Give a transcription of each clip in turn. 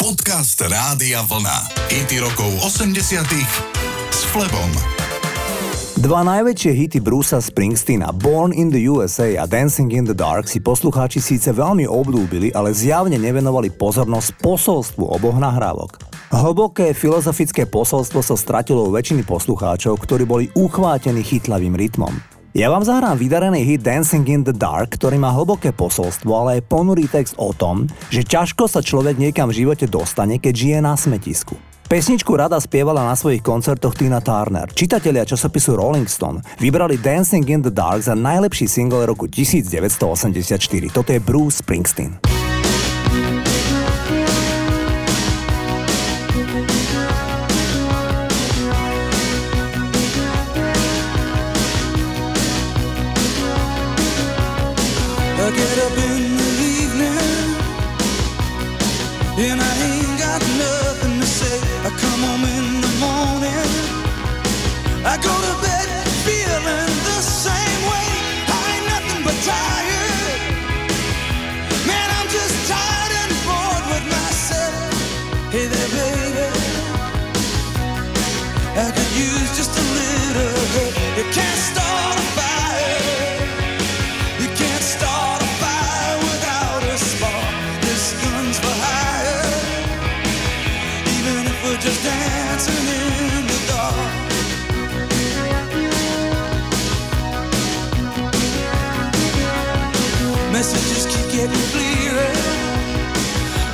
Podcast Rádia Vlna. IT rokov 80 s Flebom. Dva najväčšie hity Brusa Springsteena Born in the USA a Dancing in the Dark si poslucháči síce veľmi obľúbili, ale zjavne nevenovali pozornosť posolstvu oboch nahrávok. Hlboké filozofické posolstvo sa stratilo u väčšiny poslucháčov, ktorí boli uchvátení chytlavým rytmom. Ja vám zahrám vydarený hit Dancing in the Dark, ktorý má hlboké posolstvo, ale aj ponurý text o tom, že ťažko sa človek niekam v živote dostane, keď žije na smetisku. Pesničku rada spievala na svojich koncertoch Tina Turner. Čitatelia časopisu Rolling Stone vybrali Dancing in the Dark za najlepší single roku 1984. Toto je Bruce Springsteen.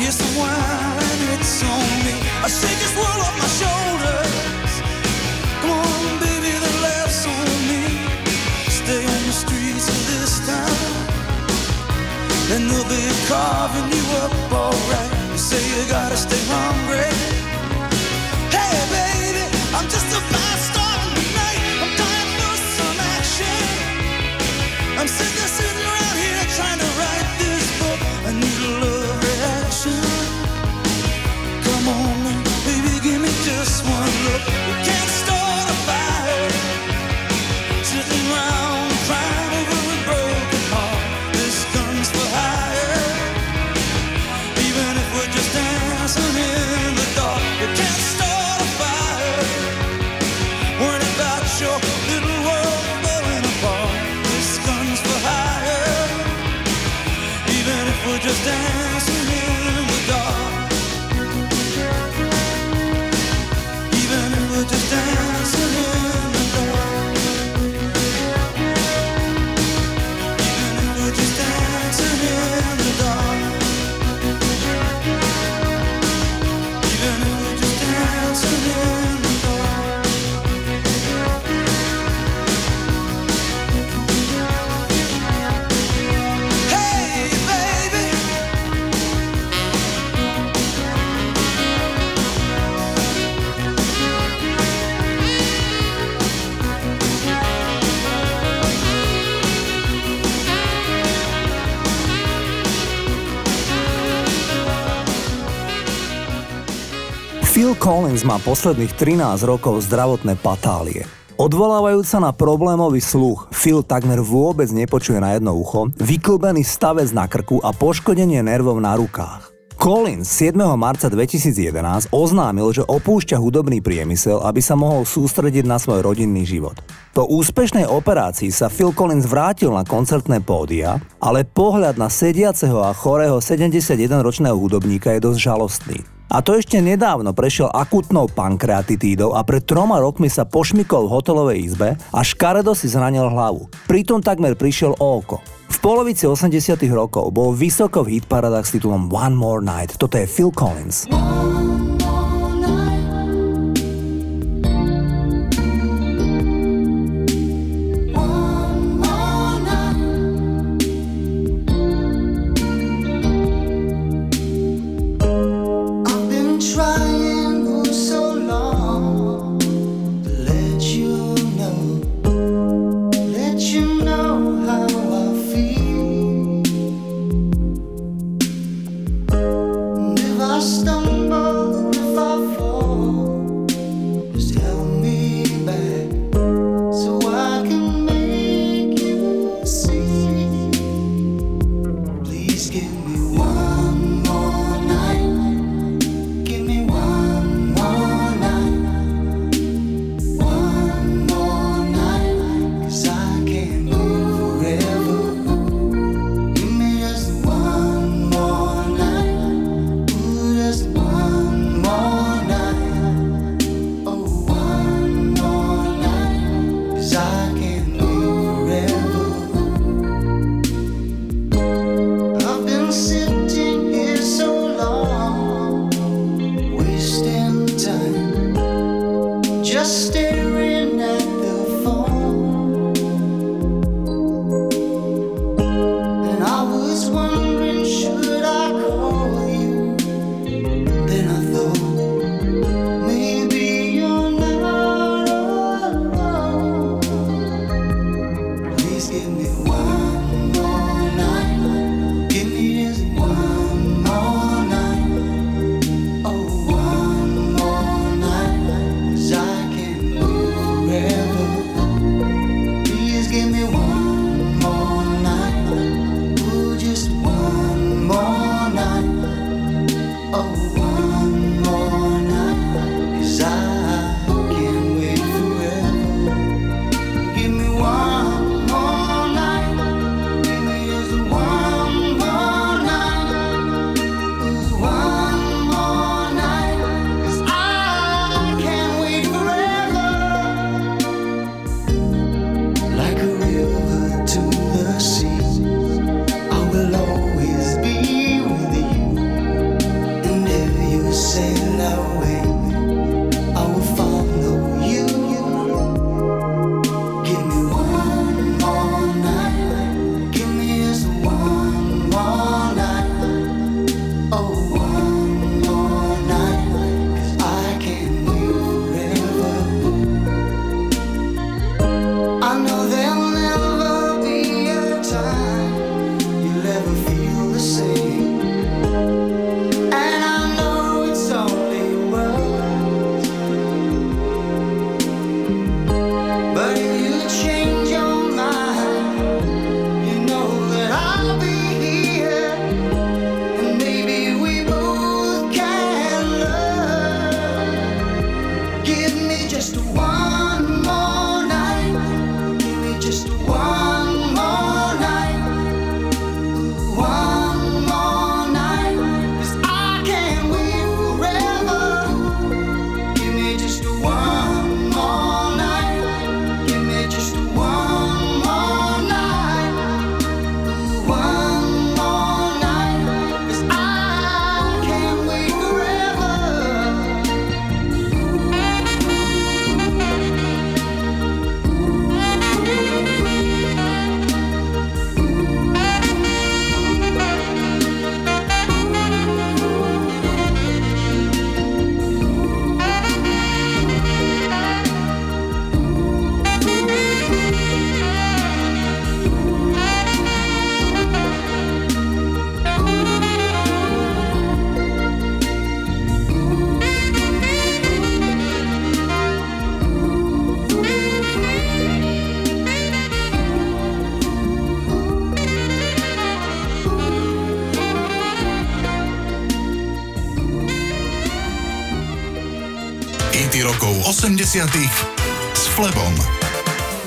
joke here somewhere, and it's on me. I shake this world off my shoulders. Come on, baby, the laughs on me. Stay on the streets of this town, and they'll be carving you up alright. You say you gotta stay hungry. Hey, baby, I'm just a dance. Collins má posledných 13 rokov zdravotné patálie. Odvolávajúc sa na problémový sluch, Phil takmer vôbec nepočuje na jedno ucho, vyklbený stavec na krku a poškodenie nervov na rukách. Collins 7. marca 2011 oznámil, že opúšťa hudobný priemysel, aby sa mohol sústrediť na svoj rodinný život. Po úspešnej operácii sa Phil Collins vrátil na koncertné pódia, ale pohľad na sediaceho a chorého 71-ročného hudobníka je dosť žalostný. A to ešte nedávno prešiel akutnou pankreatitídou a pred troma rokmi sa pošmykol v hotelovej izbe a škaredo si zranil hlavu. Pritom takmer prišiel o oko. V polovici 80 rokov bol vysoko v hitparadách s titulom One More Night. Toto je Phil Collins. try. Rokov 80 s Flebom.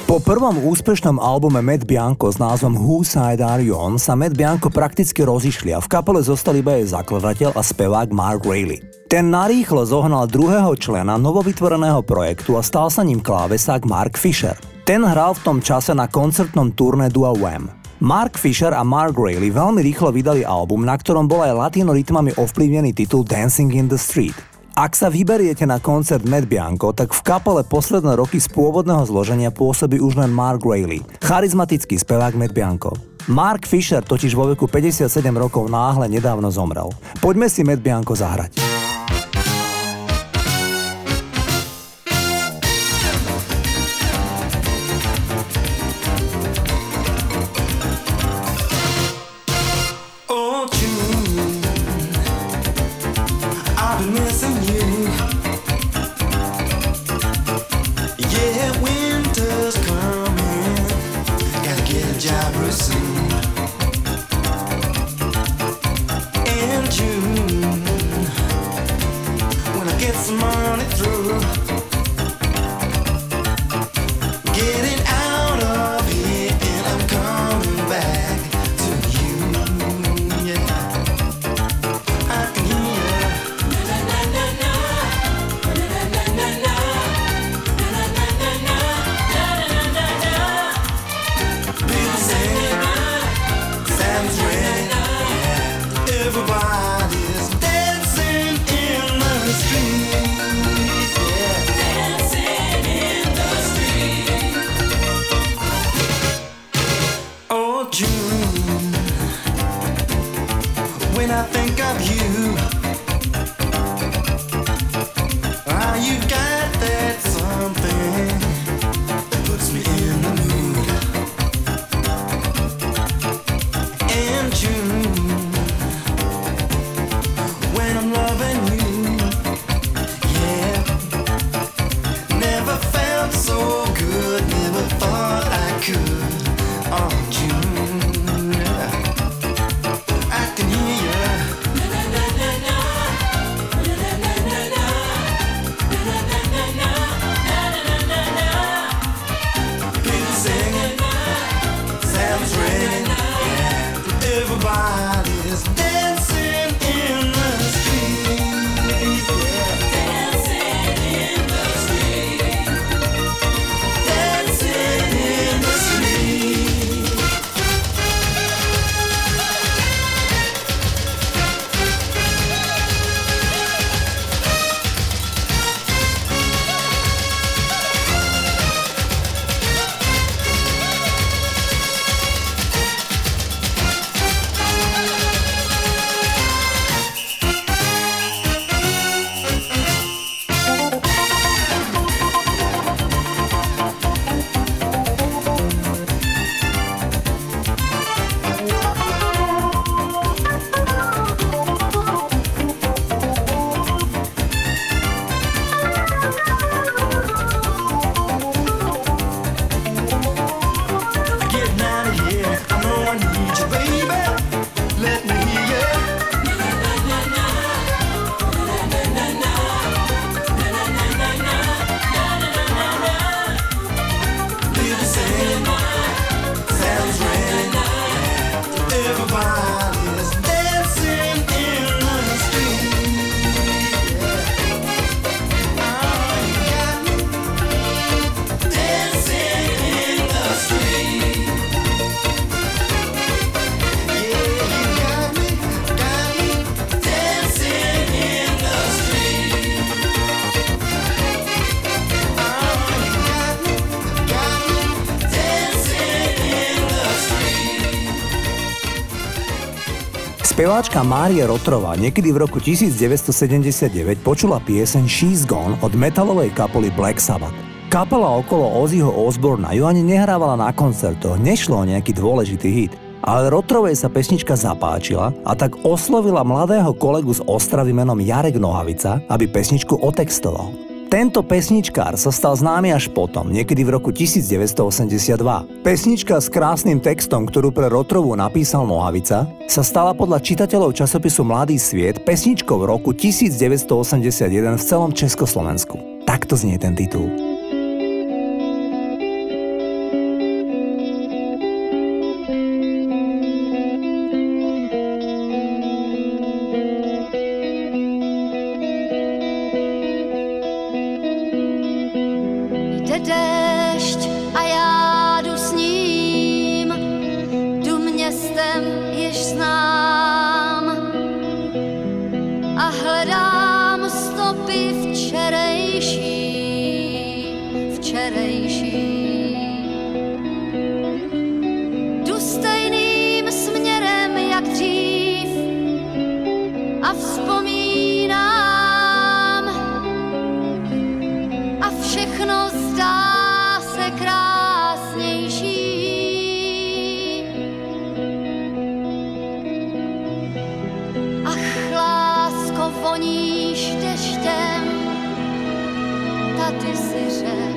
Po prvom úspešnom albume Matt Bianco s názvom Who Side Are You On sa Matt Bianco prakticky rozišli a v kapele zostal iba jej zakladateľ a spevák Mark Rayleigh. Ten narýchlo zohnal druhého člena novovytvoreného projektu a stal sa ním klávesák Mark Fisher. Ten hral v tom čase na koncertnom turné Dua Wham. Mark Fisher a Mark Rayleigh veľmi rýchlo vydali album, na ktorom bol aj latino rytmami ovplyvnený titul Dancing in the Street. Ak sa vyberiete na koncert Matt Bianco, tak v kapele posledné roky z pôvodného zloženia pôsobí už len Mark Rayleigh, charizmatický spevák Matt Bianco. Mark Fisher totiž vo veku 57 rokov náhle nedávno zomrel. Poďme si Matt Bianco zahrať. Jabberson. Speváčka Mária Rotrova niekedy v roku 1979 počula pieseň She's Gone od metalovej kapely Black Sabbath. Kapela okolo Ozzyho Osborna ju ani nehrávala na koncertoch, nešlo o nejaký dôležitý hit. Ale Rotrovej sa pesnička zapáčila a tak oslovila mladého kolegu z Ostravy menom Jarek Nohavica, aby pesničku otextoval. Tento pesničkár sa stal známy až potom, niekedy v roku 1982. Pesnička s krásnym textom, ktorú pre Rotrovu napísal Nohavica, sa stala podľa čitateľov časopisu Mladý sviet pesničkou roku 1981 v celom Československu. Takto znie ten titul. deszcz, a ja voníš deštěm, tady si řek.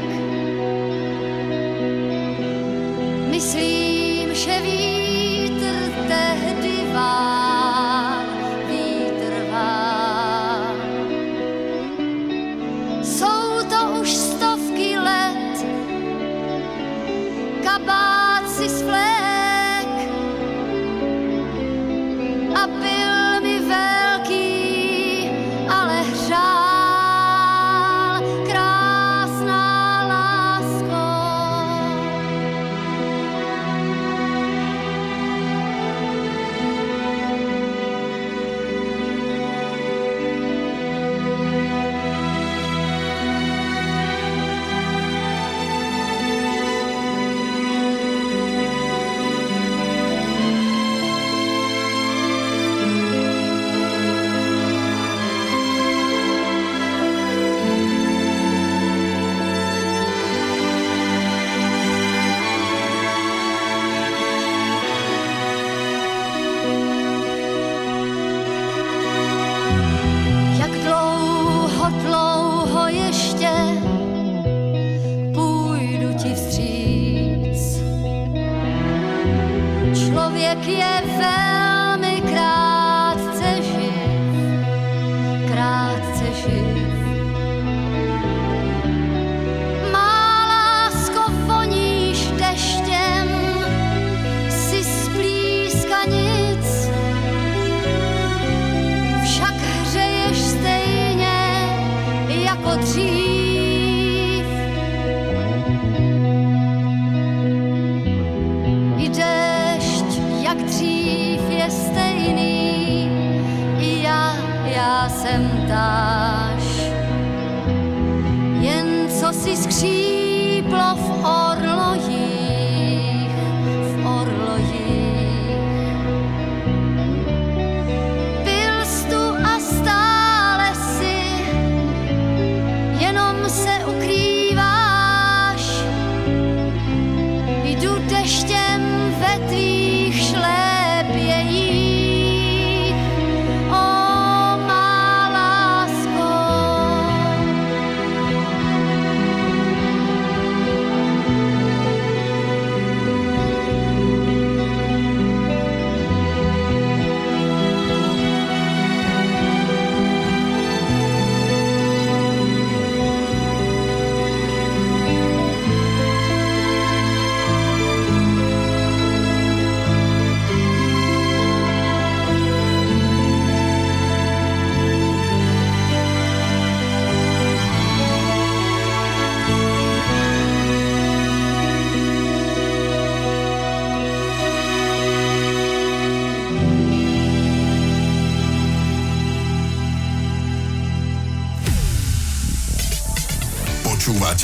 se ukrývá.